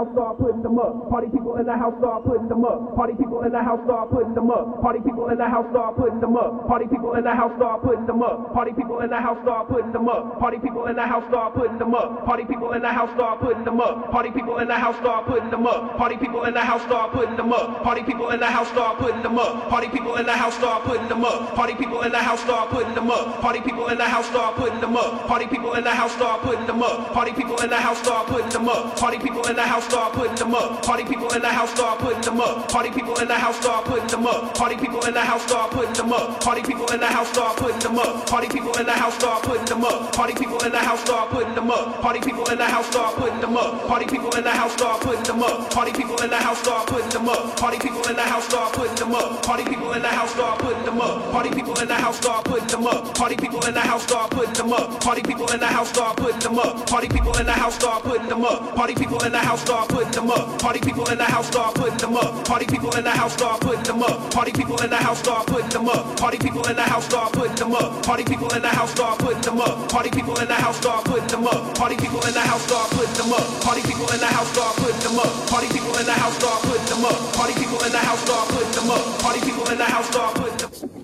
house start putting them up. Party people in the house start putting them up. Party people in the house start putting them up. Party people in the house start putting them up. Party people in the house start putting them up. Party people in the house start putting them up. Party people in the house start putting them up. Party people in the house start putting them up. Party people in the house start putting them up. Party people in the house start putting them up. Party people in the house start putting them up. Party people in the house start putting them up. Party people in the house start putting them up. Party people in the house start putting them up. Party people in the house start putting them up. Party people in the house start putting them up. Party people in the house start putting them up. Party people in the house start putting them up. Party people in the house start putting them up. Party people in the house start putting them up. Party people in the house start putting them up. Party people in the house start putting them up. Party people in the house start putting them up. Party people in the house start putting them up. Party people in the house start putting them up. Party people in the house start putting them up. Party people in the house start putting them up. Party people in the house start putting them up. Party people in the house start putting them up. Party people in the house start putting them up. Party people in the house start putting them up. Party people in the house start putting them up. Party people in the house start putting them up. Party people in the house start putting them up. Party people in the house start putting them up. Party people in the house start putting them up. Party people in the house start putting them up. Party people in the house start putting them up. Party people in the house start putting them up. Party people in the house start putting them up. Party people in the house start putting them up. Party people in the house start putting them up. Party people in the house start putting them up. Party people in the house start putting them up.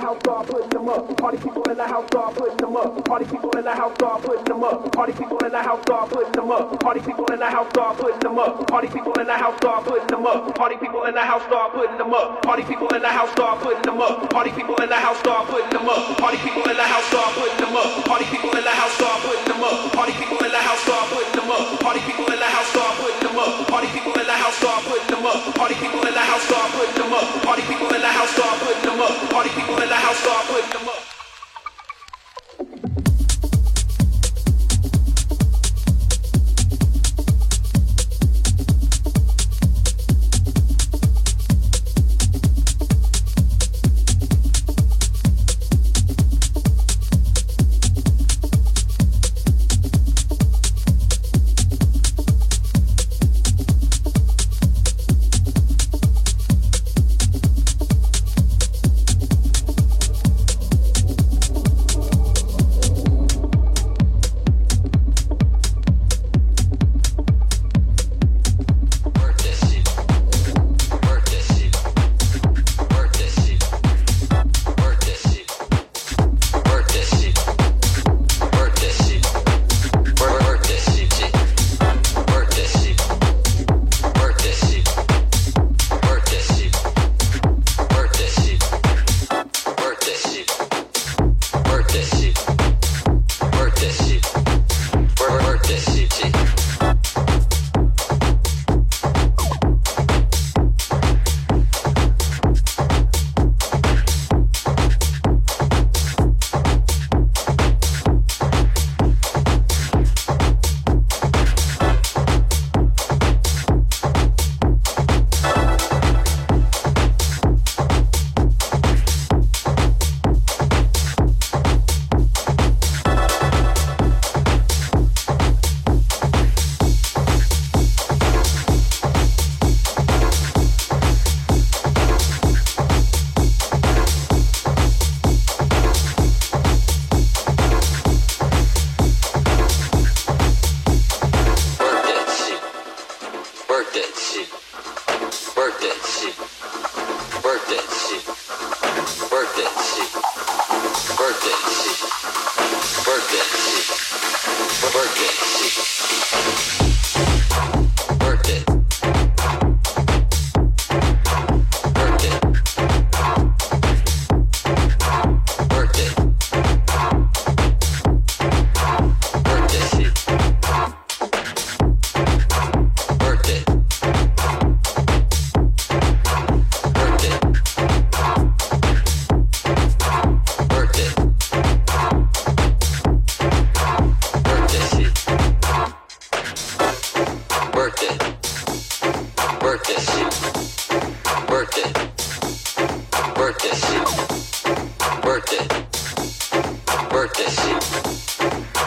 The muff, party people in the house start putting them up. Party people in the house start putting them up. Party people in the house start putting them up. Party people in the house start putting them up. Party people in the house start putting them up. Party people in the house start putting them up. Party people in the house start putting them up. Party people in the house start putting them up. Party people in the house start putting them up. Party people in the house start putting them up. Party people in the house start putting them up. Party people in the house start putting them up. Party people in the house start putting them up. Party people in the house start putting them up. Party people in the house start putting them up. Party people in the house start putting them up. Party people in the house start putting them up.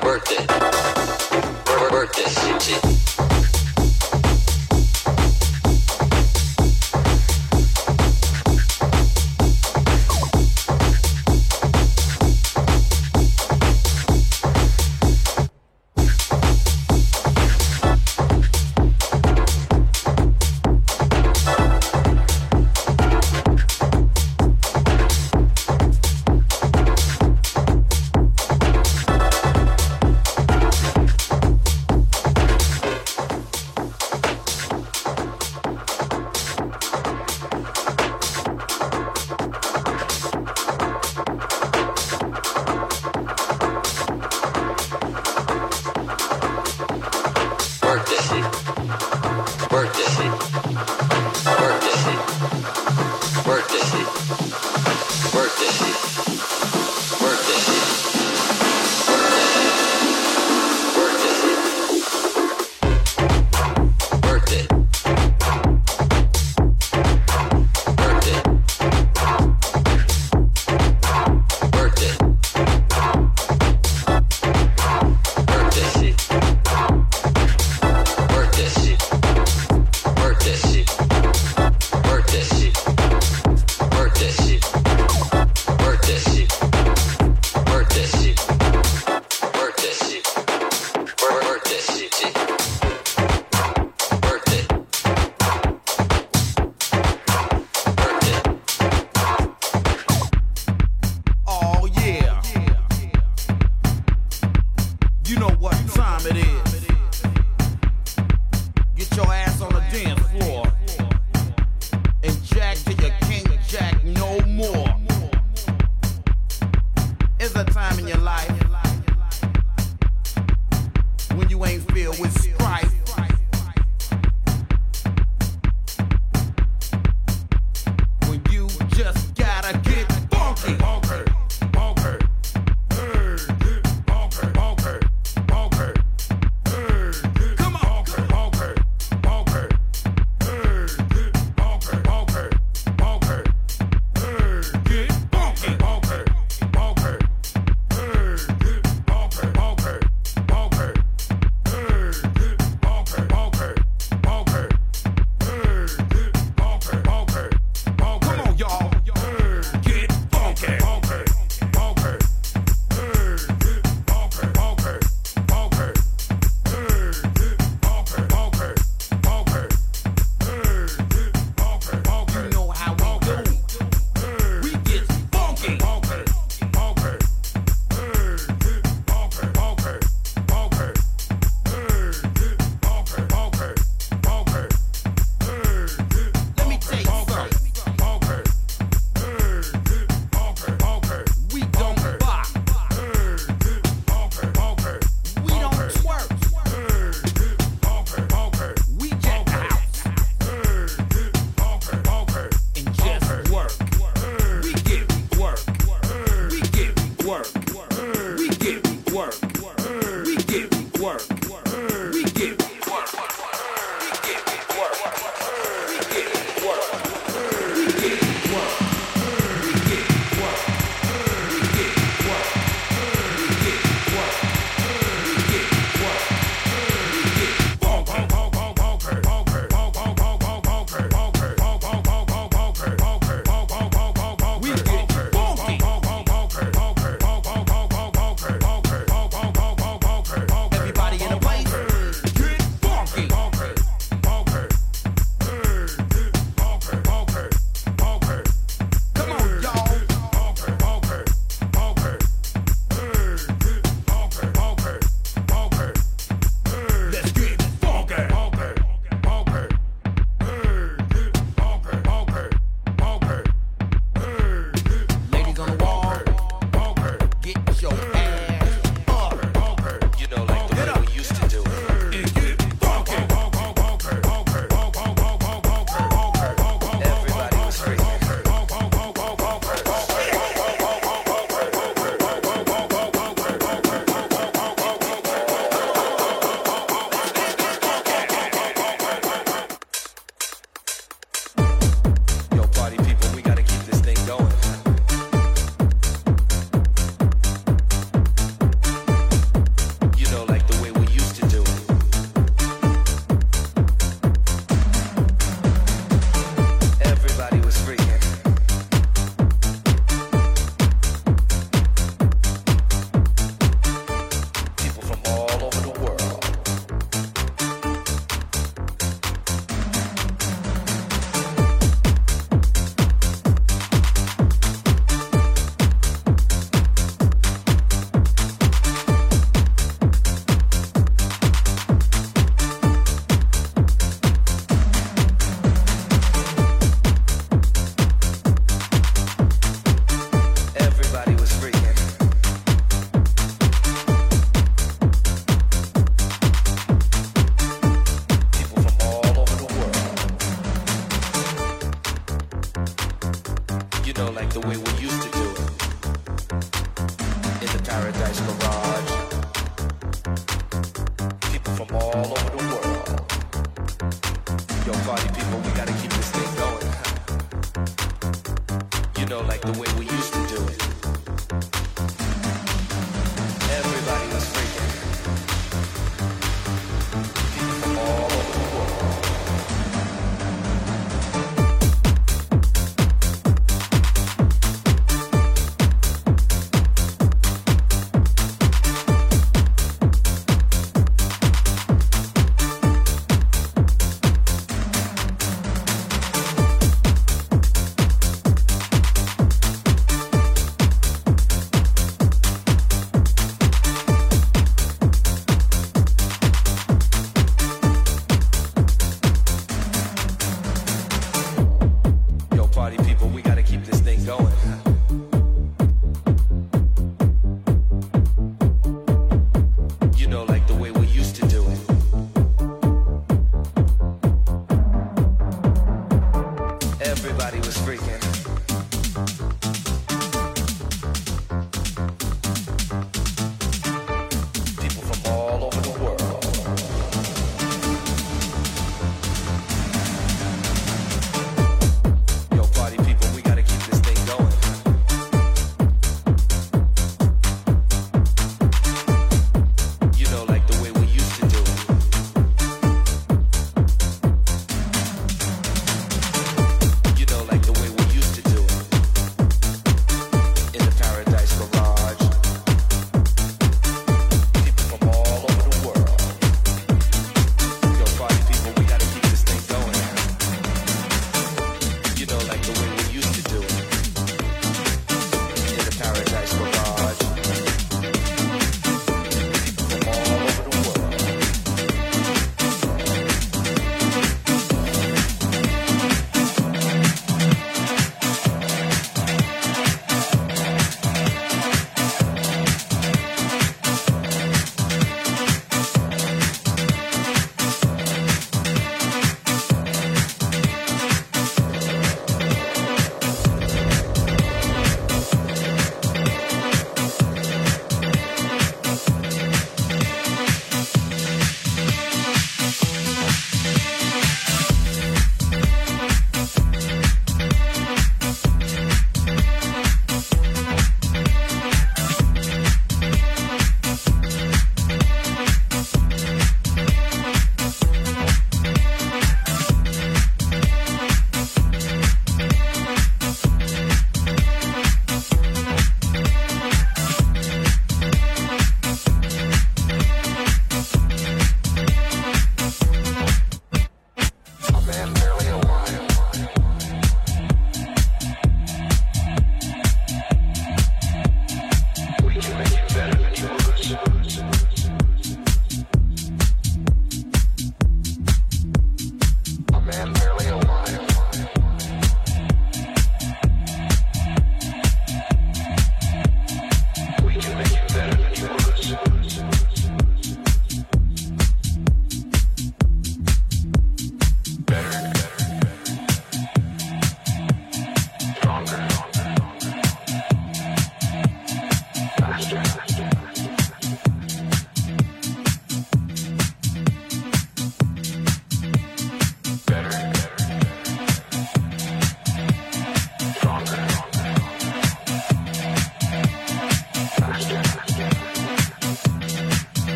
birthday birthday shit.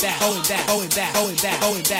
going back, going back, going back, going back, going back.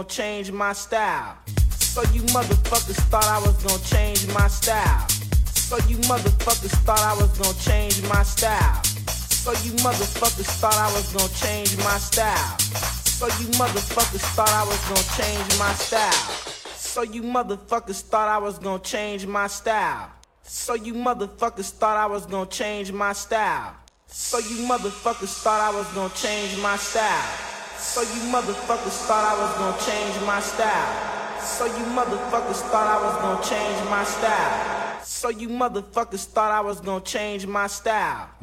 gonna change my style. So you motherfuckers thought I was gonna change my style. So you motherfuckers thought I was gonna change my style. So you motherfuckers thought I was gonna change my style. So you motherfuckers thought I was gonna change my style. So you motherfuckers thought I was gonna change my style. So you motherfuckers thought I was gonna change my style. So you motherfuckers thought I was gonna change my style. So you motherfuckers thought I was gonna change my style. So you motherfuckers thought I was gonna change my style. So you motherfuckers thought I was gonna change my style.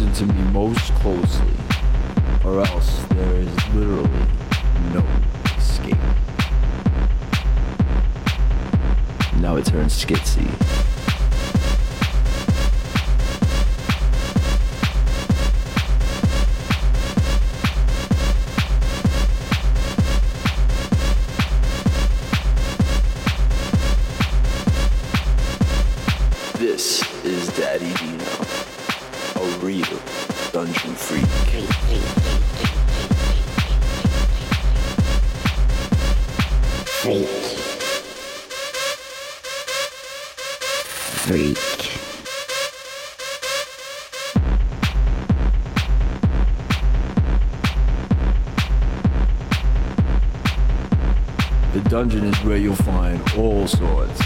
Listen to me most closely, or else there is literally no escape. Now it turns skitsy. Dungeon is where you'll find all sorts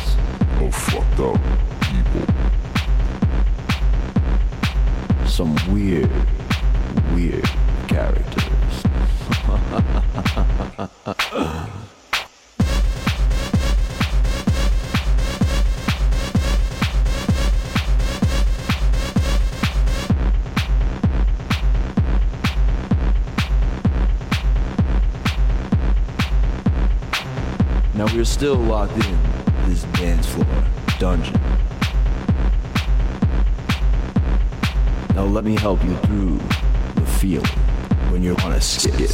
still locked in this dance floor dungeon. Now let me help you through the feeling when you're on a skit.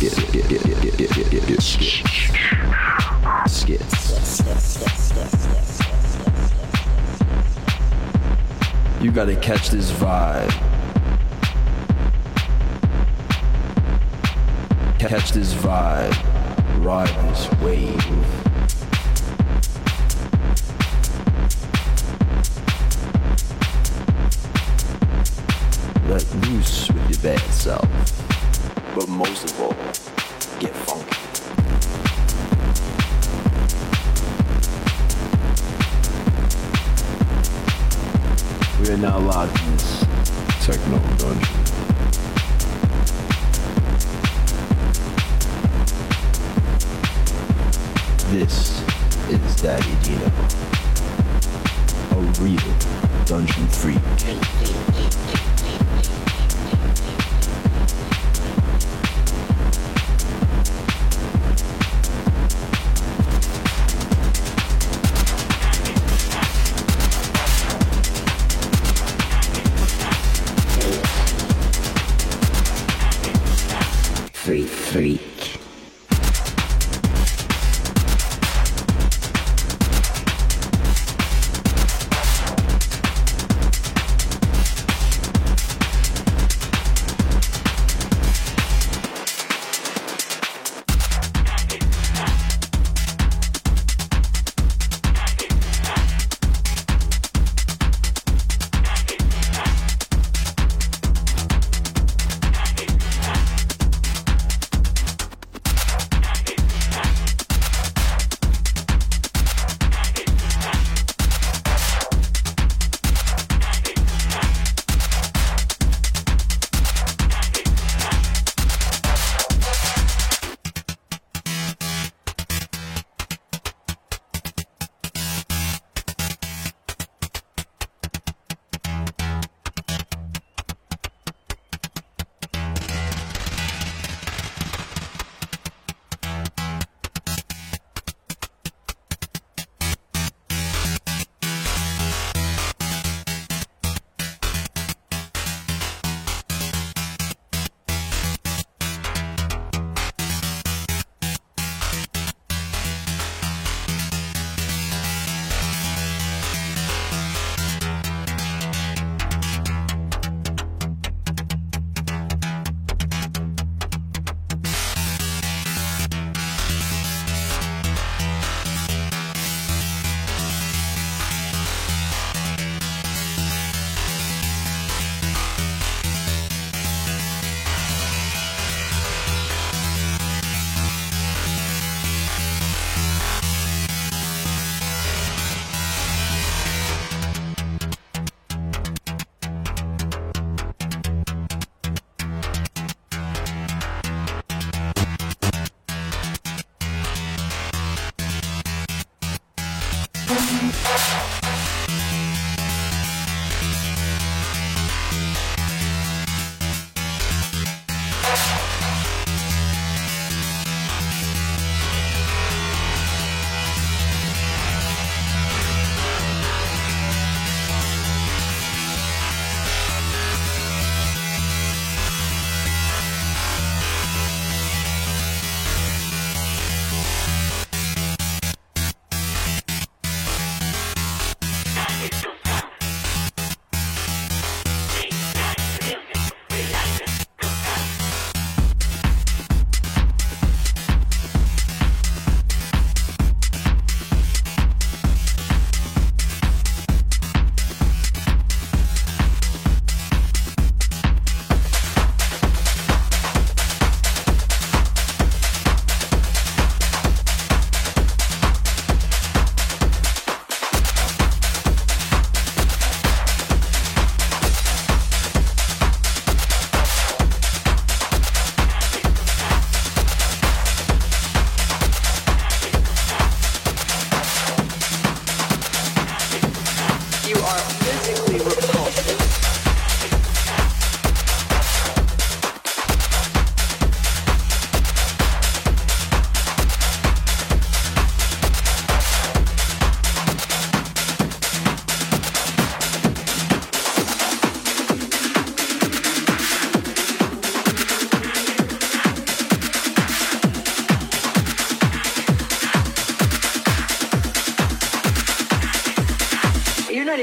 Skits. You gotta catch this vibe. Catch this vibe. Ride this wave. With your bad self. But most of all,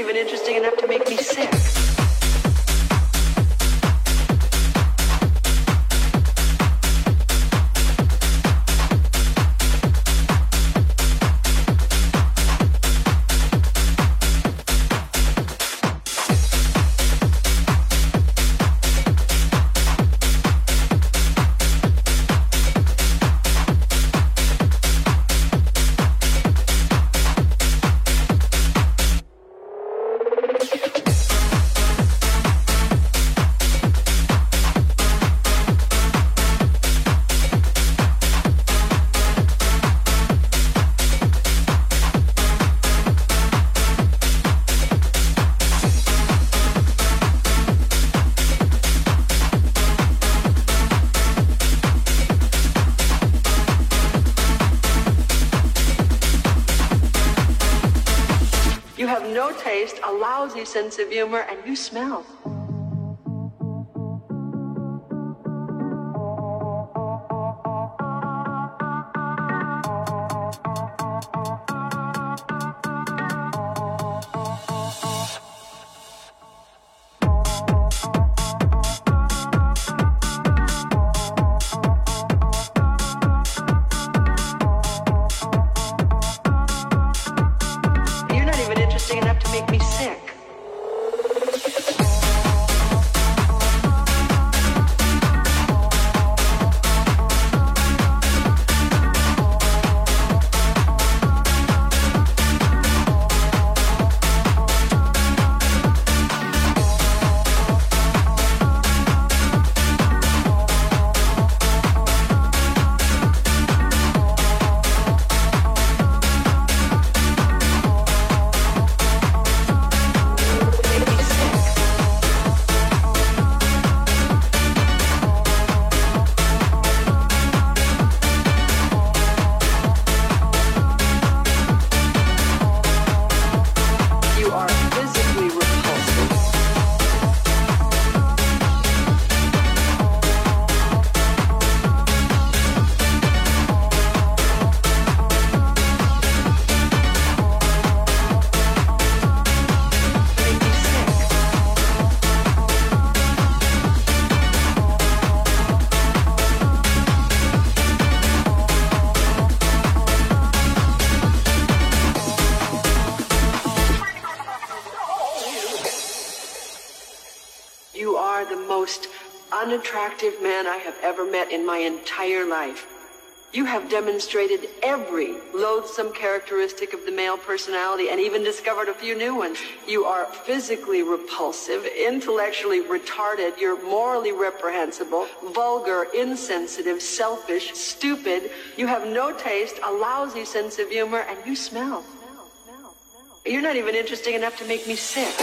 even interesting enough to make me sick. Sense of humor, and you smell. Unattractive man I have ever met in my entire life. You have demonstrated every loathsome characteristic of the male personality and even discovered a few new ones. You are physically repulsive, intellectually retarded, you're morally reprehensible, vulgar, insensitive, selfish, stupid. You have no taste, a lousy sense of humor, and you smell. You're not even interesting enough to make me sick.